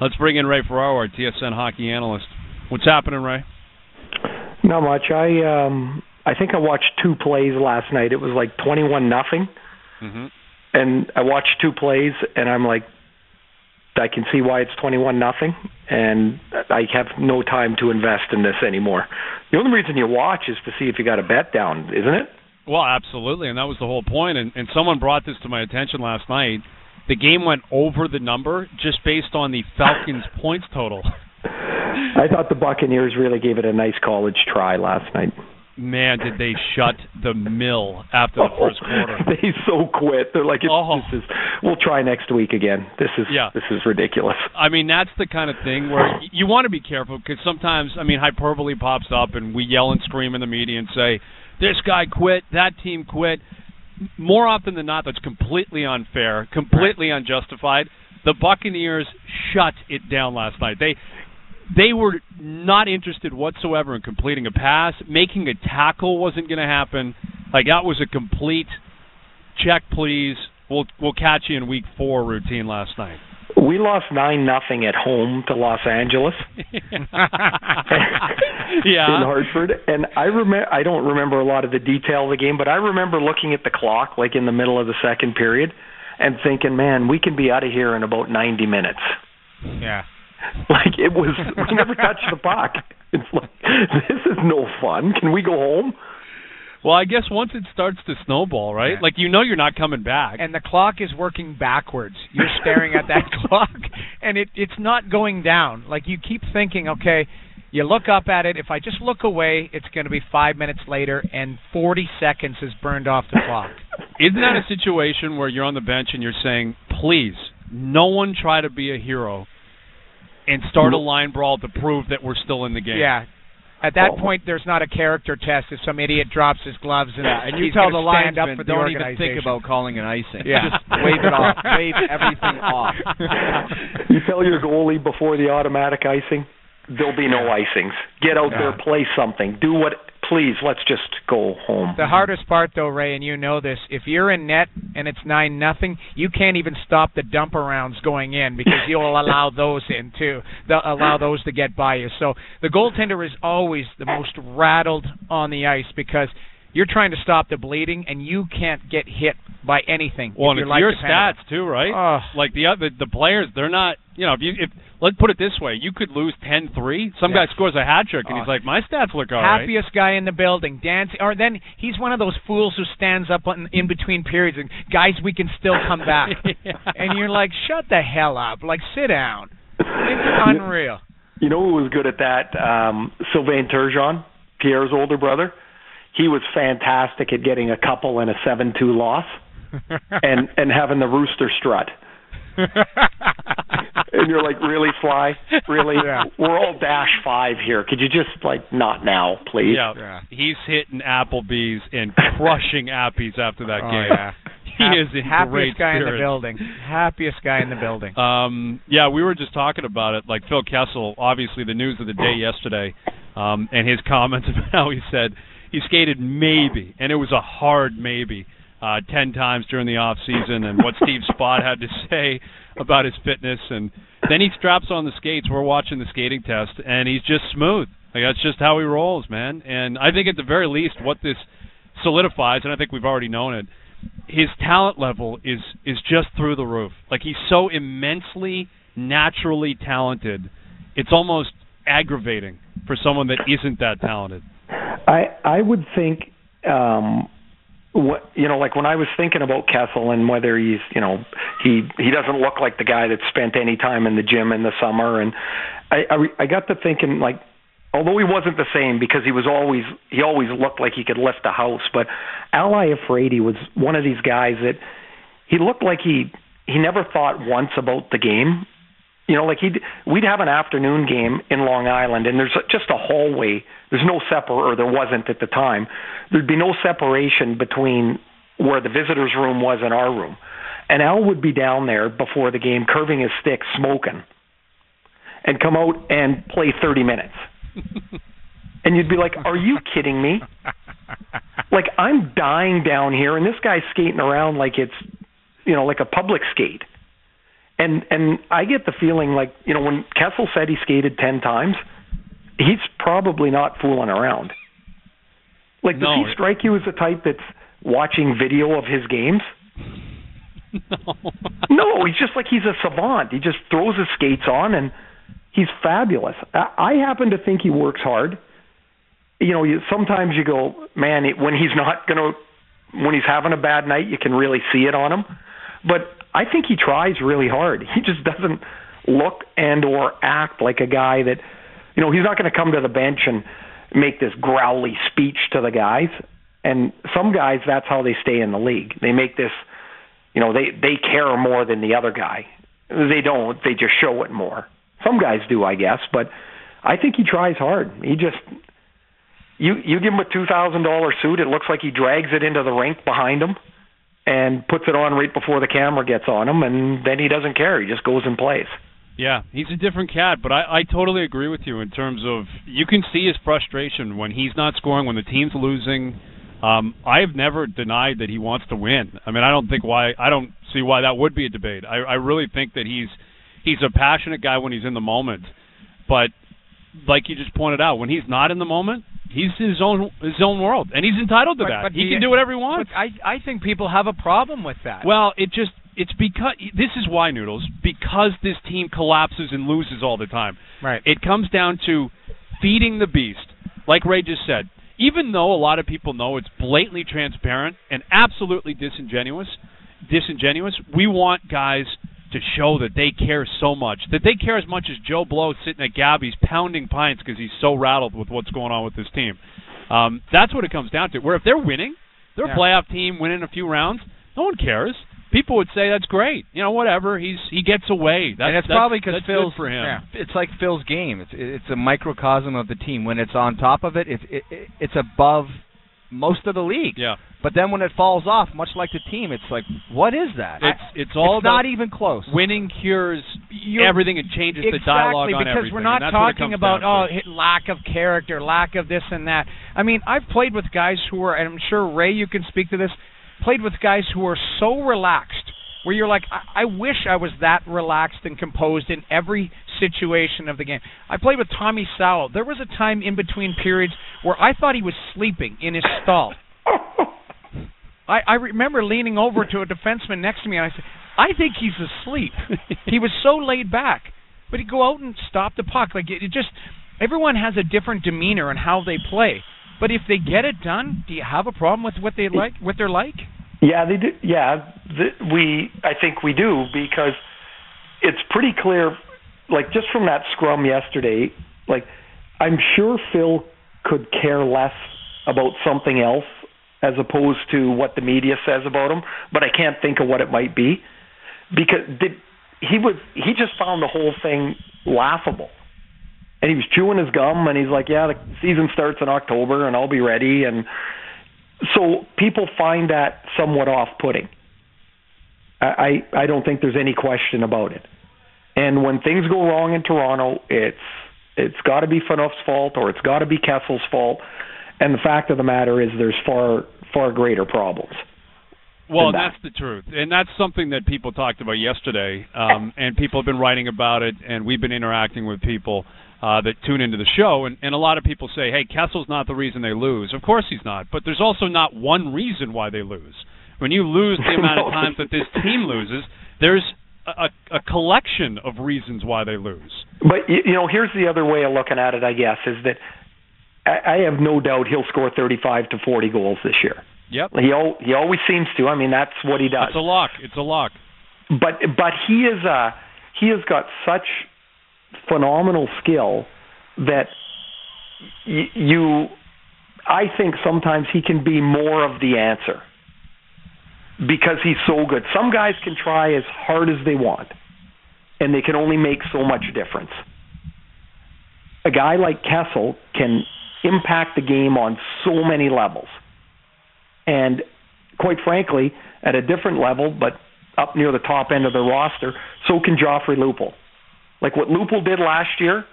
Let's bring in Ray Ferraro, our TSN hockey analyst. What's happening, Ray? Not much. I um I think I watched two plays last night. It was like twenty-one nothing, mm-hmm. and I watched two plays, and I'm like, I can see why it's twenty-one nothing, and I have no time to invest in this anymore. The only reason you watch is to see if you got a bet down, isn't it? Well, absolutely, and that was the whole point. And, and someone brought this to my attention last night. The game went over the number just based on the Falcons' points total. I thought the Buccaneers really gave it a nice college try last night. Man, did they shut the mill after the oh, first quarter? they so quit. They're like, oh. "This is we'll try next week again. This is yeah. this is ridiculous." I mean, that's the kind of thing where you want to be careful because sometimes, I mean, hyperbole pops up and we yell and scream in the media and say, "This guy quit, that team quit." More often than not, that's completely unfair, completely unjustified. The Buccaneers shut it down last night. They they were not interested whatsoever in completing a pass. Making a tackle wasn't going to happen. Like that was a complete check, please. We'll we'll catch you in week four routine last night. We lost nine nothing at home to Los Angeles. yeah. In Hartford, and I remember I don't remember a lot of the detail of the game, but I remember looking at the clock like in the middle of the second period and thinking, "Man, we can be out of here in about 90 minutes." Yeah. Like it was, we never touched the puck. It's like this is no fun. Can we go home? Well, I guess once it starts to snowball, right? Yeah. Like you know you're not coming back. And the clock is working backwards. You're staring at that clock and it it's not going down. Like you keep thinking, okay, you look up at it, if I just look away, it's going to be 5 minutes later and 40 seconds is burned off the clock. Isn't that a situation where you're on the bench and you're saying, "Please, no one try to be a hero and start a line brawl to prove that we're still in the game." Yeah. At that Oh. point, there's not a character test if some idiot drops his gloves and, Yeah, and you he's tell the stand up linesman, for the don't even think about calling an icing. Yeah. Just wave it off. Wave everything off. You tell your goalie before the automatic icing, there'll be no icings. Get out there, play something. Do what please, let's just go home. The hardest part, though, Ray, and you know this, if you're in net and it's nine nothing, you can't even stop the dump arounds going in because you'll allow those in too. They'll allow those to get by you. So the goaltender is always the most rattled on the ice because you're trying to stop the bleeding and you can't get hit by anything. Well, if and your it's your depends stats too, right? on it. like the other the players, they're not. You know, if you if let's put it this way, you could lose 10-3. Some Yeah. guy scores a hat trick and he's like, my stats look all right. happiest guy in the building, dancing. Or then he's one of those fools who stands up on, in between periods and guys, we can still come back. Yeah. And you're like, shut the hell up, like sit down. It's unreal. You know who was good at that? Um, Sylvain Turgeon, Pierre's older brother. He was fantastic at getting a couple in a seven-two loss and and having the rooster strut. And you're like, really, Fly? Really? Yeah. We're all dash five here. Could you just like not now, please? Yeah. Yeah. he's hitting Applebee's and crushing Appies after that Oh, game. yeah. He Hap- is in happiest great guy in the building. Happiest guy in the building. Um, yeah, we were just talking about it. Like Phil Kessel, obviously the news of the day yesterday, um, and his comments about how he said he skated maybe, and it was a hard maybe, uh, ten times during the off season, and what Steve Spott had to say about his fitness, and then he straps on the skates. We're watching the skating test, and he's just smooth. Like that's just how he rolls, man. And I think at the very least, what this solidifies, and I think we've already known it, his talent level is is just through the roof. Like he's so immensely naturally talented. It's almost aggravating for someone that isn't that talented. I I would think um what you know like when I was thinking about Kessel and whether he's you know he he doesn't look like the guy that spent any time in the gym in the summer. And I I, I got to thinking like although he wasn't the same because he was always he always looked like he could lift a house but Al Iafrate was one of these guys that he looked like he he never thought once about the game you know, like he'd we'd have an afternoon game in Long Island, and there's just a hallway. There's no separ, or there wasn't at the time. There'd be no separation between where the visitors' room was and our room. And Al would be down there before the game, curving his stick, smoking, and come out and play 30 minutes. and you'd be like, "Are you kidding me?" Like I'm dying down here, and this guy's skating around like it's, you know, like a public skate And and I get the feeling like you know when Kessel said he skated ten times, he's probably not fooling around. Like does No. he strike you as the type that's watching video of his games? no. No, he's just like he's a savant. He just throws his skates on and he's fabulous. I, I happen to think he works hard. You know, you, sometimes you go, man, it, when he's not going to, when he's having a bad night, you can really see it on him. But I think he tries really hard. He just doesn't look and or act like a guy that, you know, he's not going to come to the bench and make this growly speech to the guys. And some guys, that's how they stay in the league. They make this you know they they care more than the other guy they don't they just show it more some guys do i guess but i think he tries hard he just you you give him a two thousand dollar suit it looks like he drags it into the rink behind him and puts it on right before the camera gets on him and then he doesn't care he just goes and plays Yeah, he's a different cat, but I, I totally agree with you in terms of you can see his frustration when he's not scoring, when the team's losing. Um, I have never denied that he wants to win. I mean, I don't think why I don't see why that would be a debate. I, I really think that he's he's a passionate guy when he's in the moment, but like you just pointed out, when he's not in the moment, he's his own his own world, and he's entitled to But- that. but he the- can do whatever he wants. But I I think people have a problem with that. Well, it just it's because this is why noodles because this team collapses and loses all the time. right. It comes down to feeding the beast, like Ray just said. Even though a lot of people know it's blatantly transparent and absolutely disingenuous, disingenuous, we want guys to show that they care so much, that they care as much as Joe Blow sitting at Gabby's pounding pints because he's so rattled with what's going on with this team. Um, that's what it comes down to. Where if they're winning, they're Yeah. a playoff team winning a few rounds, no one cares. People would say that's great. You know, whatever. He's he gets away. That's, and it's that's- probably because Phil's good for him. yeah. It's like Phil's game. It's it's a microcosm of the team. When it's on top of it, it, it, it it's above most of the league. Yeah. But then when it falls off, much like the team, it's like, what is that? It's it's all it's not even close. winning cures You're- everything and changes exactly, the dialogue on because everything. we're not and that's what it talking about oh lack of character, lack of this and that. I mean, I've played with guys who are, and I'm sure Ray, you can speak to this. Played with guys who are so relaxed, where you're like, I, I wish I was that relaxed and composed in every situation of the game. I played with Tommy Salo. There was a time in between periods where I thought he was sleeping in his stall. I, I remember leaning over to a defenseman next to me and I said, I think he's asleep. he was so laid back. But he'd go out and stop the puck. Like it, it just everyone has a different demeanor and how they play. But if they get it done, do you have a problem with what they like what they're like? Yeah, they do. Yeah, th we. I think we do because it's pretty clear. Like just from that scrum yesterday, like I'm sure Phil could care less about something else as opposed to what the media says about him. But I can't think of what it might be because did he was he just found the whole thing laughable. And he was chewing his gum, and he's like, "Yeah, the season starts in October, and I'll be ready." And so people find that somewhat off-putting. I, I I don't think there's any question about it. And when things go wrong in Toronto, it's it's got to be Phaneuf's fault or it's got to be Kessel's fault. And the fact of the matter is, there's far far greater problems. Well, than that's the truth, and that's something that people talked about yesterday, um, and people have been writing about it, and we've been interacting with people uh, that tune into the show, and, and a lot of people say, "Hey, Kessel's not the reason they lose." Of course, he's not, but there's also not one reason why they lose. When you lose the amount of times that this team loses, there's a, a collection of reasons why they lose. But you, know, here's the other way of looking at it. I guess is that I, I have no doubt he'll score 35 to 40 goals this year. Yep, He al- he always seems to. I mean, that's what he does. it's a lock. It's a lock. but but he is uh he has got such phenomenal skill that y- you I think sometimes he can be more of the answer because he's so good. Some guys can try as hard as they want and they can only make so much difference. A guy like Kessel can impact the game on so many levels. And quite frankly, at a different level, but up near the top end of the roster, so can Joffrey Lupul. Like what Lupul did last year,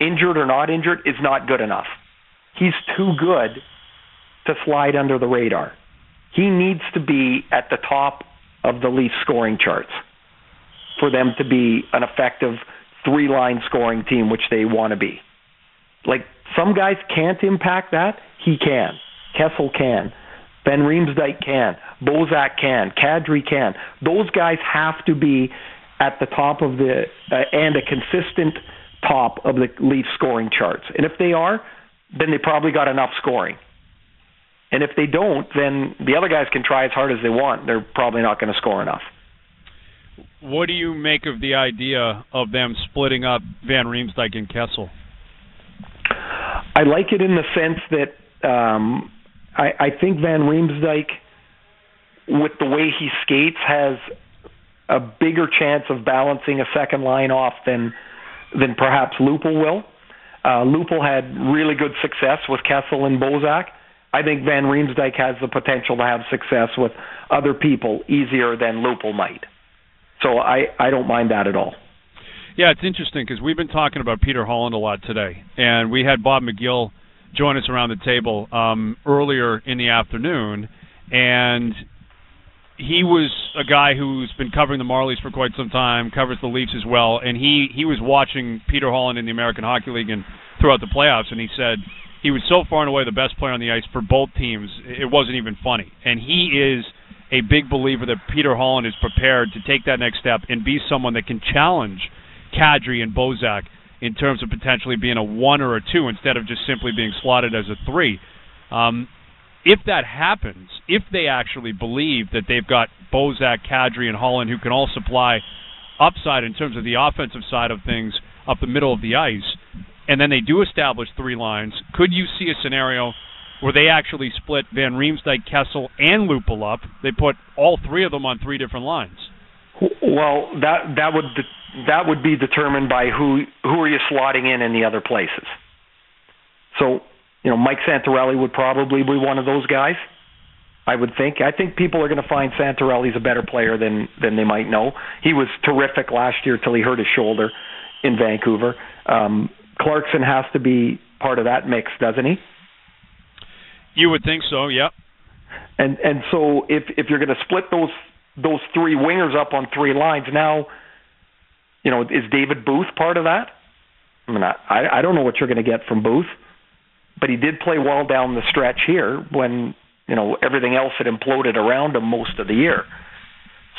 injured or not injured, is not good enough. He's too good to slide under the radar. He needs to be at the top of the Leafs scoring charts for them to be an effective three line scoring team, which they want to be. Like some guys can't impact that, he can. Kessel can. Van Riemsdyk can. Bozak can. Kadri can. Those guys have to be at the top of the uh, and a consistent top of the Leaf scoring charts. And if they are, then they probably got enough scoring. And if they don't, then the other guys can try as hard as they want. They're probably not going to score enough. What do you make of the idea of them splitting up Van Riemsdyk and Kessel? I like it in the sense that um, I, I think Van Riemsdyk, with the way he skates, has a bigger chance of balancing a second line off than than perhaps Lupul will. Uh, Lupul had really good success with Kessel and Bozak. I think Van Riemsdyk has the potential to have success with other people easier than Lupul might. So I I don't mind that at all. Yeah, it's interesting because we've been talking about Peter Holland a lot today, and we had Bob McGill join us around the table um, earlier in the afternoon, and he was a guy who's been covering the Marlies for quite some time, covers the Leafs as well, and he he was watching Peter Holland in the American Hockey League and throughout the playoffs, and he said he was so far and away the best player on the ice for both teams. It wasn't even funny, and he is a big believer that Peter Holland is prepared to take that next step and be someone that can challenge Kadri and Bozak in terms of potentially being a one or a two instead of just simply being slotted as a three. Um, if that happens, if they actually believe that they've got Bozak, Kadri, and Holland who can all supply upside in terms of the offensive side of things up the middle of the ice, and then they do establish three lines, could you see a scenario where they actually split Van Riemsdyk, Kessel, and Lupul up? They put all three of them on three different lines. Well, that that would that would be determined by who who are you slotting in in the other places. So, you know, Mike Santorelli would probably be one of those guys. I would think. I think people are going to find Santorelli's a better player than than they might know. He was terrific last year till he hurt his shoulder in Vancouver. Um, Clarkson has to be part of that mix, doesn't he? You would think so. yeah. And and so if if you're going to split those those three wingers up on three lines now you know, is David Booth part of that? I mean, I I don't know what you're going to get from Booth, but he did play well down the stretch here when you know everything else had imploded around him most of the year.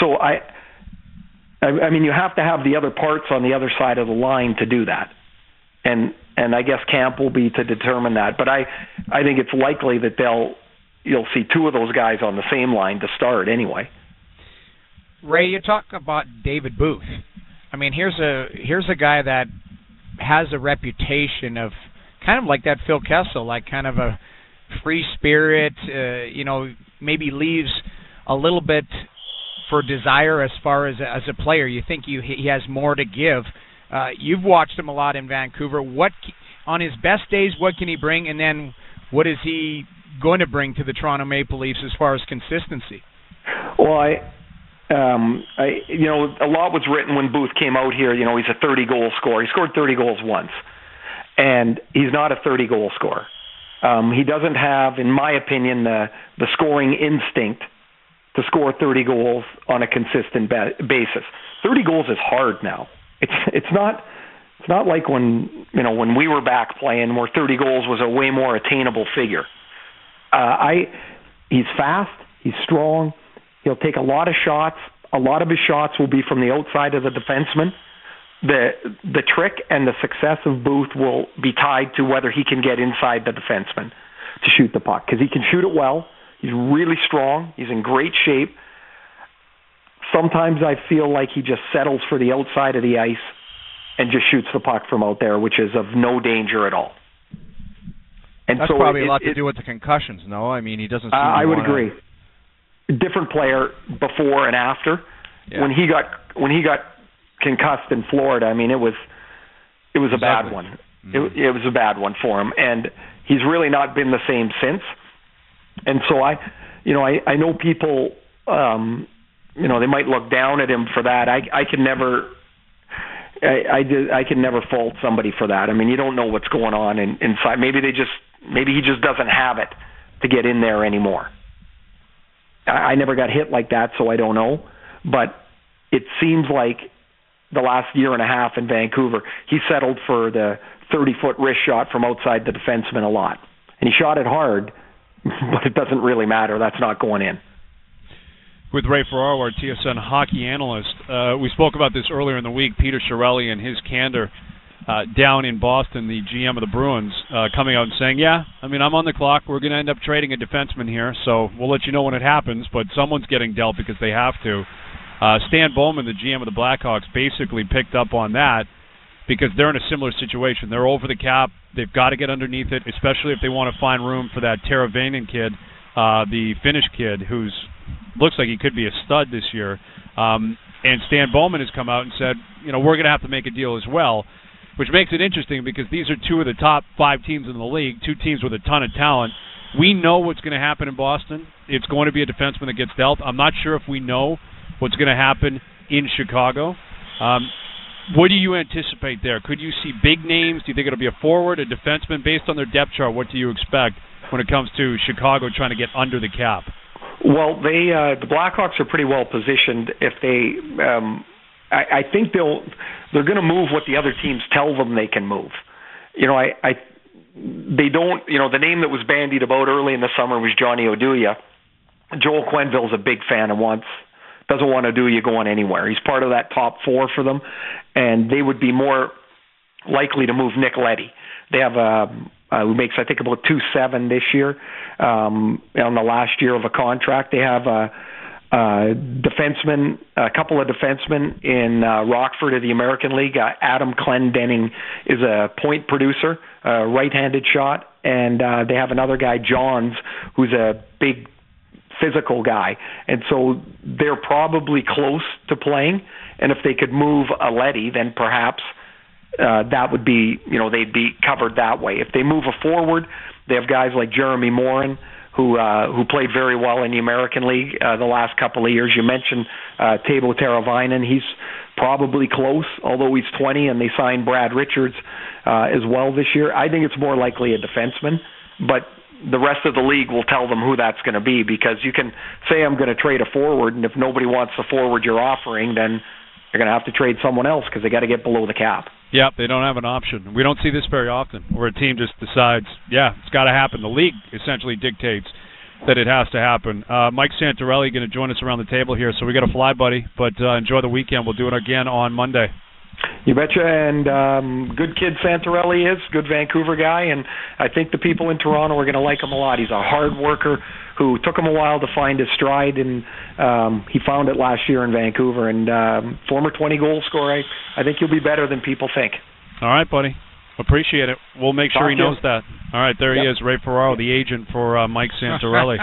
So I, I, I mean, you have to have the other parts on the other side of the line to do that, and and I guess camp will be to determine that. But I, I think it's likely that they'll you'll see two of those guys on the same line to start anyway. Ray, you talk about David Booth. I mean, here's a here's a guy that has a reputation of kind of like that Phil Kessel, like kind of a free spirit. Uh, you know, maybe leaves a little bit for desire as far as as a player. You think you he has more to give. Uh, you've watched him a lot in Vancouver. What on his best days, what can he bring, and then what is he going to bring to the Toronto Maple Leafs as far as consistency? Well, I um, I, you know, a lot was written when Booth came out here. You know, he's a 30 goal scorer. He scored 30 goals once, and he's not a 30 goal scorer. Um, he doesn't have, in my opinion, the the scoring instinct to score 30 goals on a consistent ba- basis. 30 goals is hard now. It's it's not it's not like when you know when we were back playing where 30 goals was a way more attainable figure. Uh, I he's fast, he's strong He'll take a lot of shots. A lot of his shots will be from the outside of the defenseman. The the trick and the success of Booth will be tied to whether he can get inside the defenseman to shoot the puck because he can shoot it well. He's really strong. He's in great shape. Sometimes I feel like he just settles for the outside of the ice and just shoots the puck from out there, which is of no danger at all. And That's so probably it, a lot it, to do with the concussions, no? I mean, he doesn't. Uh, I would agree different player before and after. Yeah. When he got when he got concussed in Florida, I mean it was it was a exactly. bad one. Mm-hmm. It, it was a bad one for him, and he's really not been the same since. And so I, you know, I I know people, um, you know, they might look down at him for that. I I can never. I I, I can never fault somebody for that. I mean, you don't know what's going on in, inside. Maybe they just maybe he just doesn't have it to get in there anymore. I, I never got hit like that, so I don't know. But it seems like the last year and a half in Vancouver, he settled for the 30 foot wrist shot from outside the defenseman a lot. And he shot it hard, but it doesn't really matter. That's not going in. With Ray Ferraro, our TSN hockey analyst, uh, we spoke about this earlier in the week. Peter Chiarelli and his candor uh, down in Boston, the GM of the Bruins, uh, coming out and saying, "Yeah, I mean, I'm on the clock. We're going to end up trading a defenseman here, so we'll let you know when it happens. But someone's getting dealt because they have to." Uh, Stan Bowman, the GM of the Blackhawks, basically picked up on that because they're in a similar situation. They're over the cap. They've got to get underneath it, especially if they want to find room for that Teravainen kid, uh, the Finnish kid, who's looks like he could be a stud this year. Um, and Stan Bowman has come out and said, you know, we're going to have to make a deal as well, which makes it interesting because these are two of the top five teams in the league, two teams with a ton of talent. We know what's going to happen in Boston. It's going to be a defenseman that gets dealt. I'm not sure if we know what's going to happen in Chicago. Um, what do you anticipate there? Could you see big names? Do you think it'll be a forward, a defenseman? Based on their depth chart, what do you expect when it comes to Chicago trying to get under the cap? Well, they uh, the Blackhawks are pretty well positioned. If they, um, I, I think they'll they're going to move what the other teams tell them they can move. You know, I, I they don't. You know, the name that was bandied about early in the summer was Johnny Oduya. Joel Quenneville's a big fan and wants doesn't want Oduya going anywhere. He's part of that top four for them, and they would be more likely to move Nick Leddy. They have a uh, who makes I think about two seven this year um, on the last year of a contract. They have a, a defenseman, a couple of defensemen in uh, Rockford of the American League. Uh, Adam Clendenning is a point producer, a right-handed shot, and uh, they have another guy, Johns, who's a big physical guy, and so they're probably close to playing. And if they could move a Leddy, then perhaps uh, that would be, you know, they'd be covered that way. If they move a forward, they have guys like Jeremy Morin who uh, who played very well in the American League uh, the last couple of years. You mentioned uh, Teuvo Teravainen. He's probably close, although he's 20, and they signed Brad Richards uh, as well this year. I think it's more likely a defenseman, but the rest of the league will tell them who that's going to be because you can say I'm going to trade a forward, and if nobody wants the forward you're offering, then you're going to have to trade someone else because they got to get below the cap. Yep, they don't have an option. We don't see this very often, where a team just decides, yeah, it's got to happen. The league essentially dictates that it has to happen. Uh, Mike Santorelli going to join us around the table here, so we got to fly, buddy. But uh, enjoy the weekend. We'll do it again on Monday. You betcha. And um, good kid Santorelli is good Vancouver guy, and I think the people in Toronto are going to like him a lot. He's a hard worker who took him a while to find his stride, and um, he found it last year in Vancouver. And um, former 20 goal scorer, I, I think he'll be better than people think. All right, buddy. Appreciate it. We'll make sure he knows that. All right, there yep. he is, Ray Ferraro, the agent for uh, Mike Santorelli.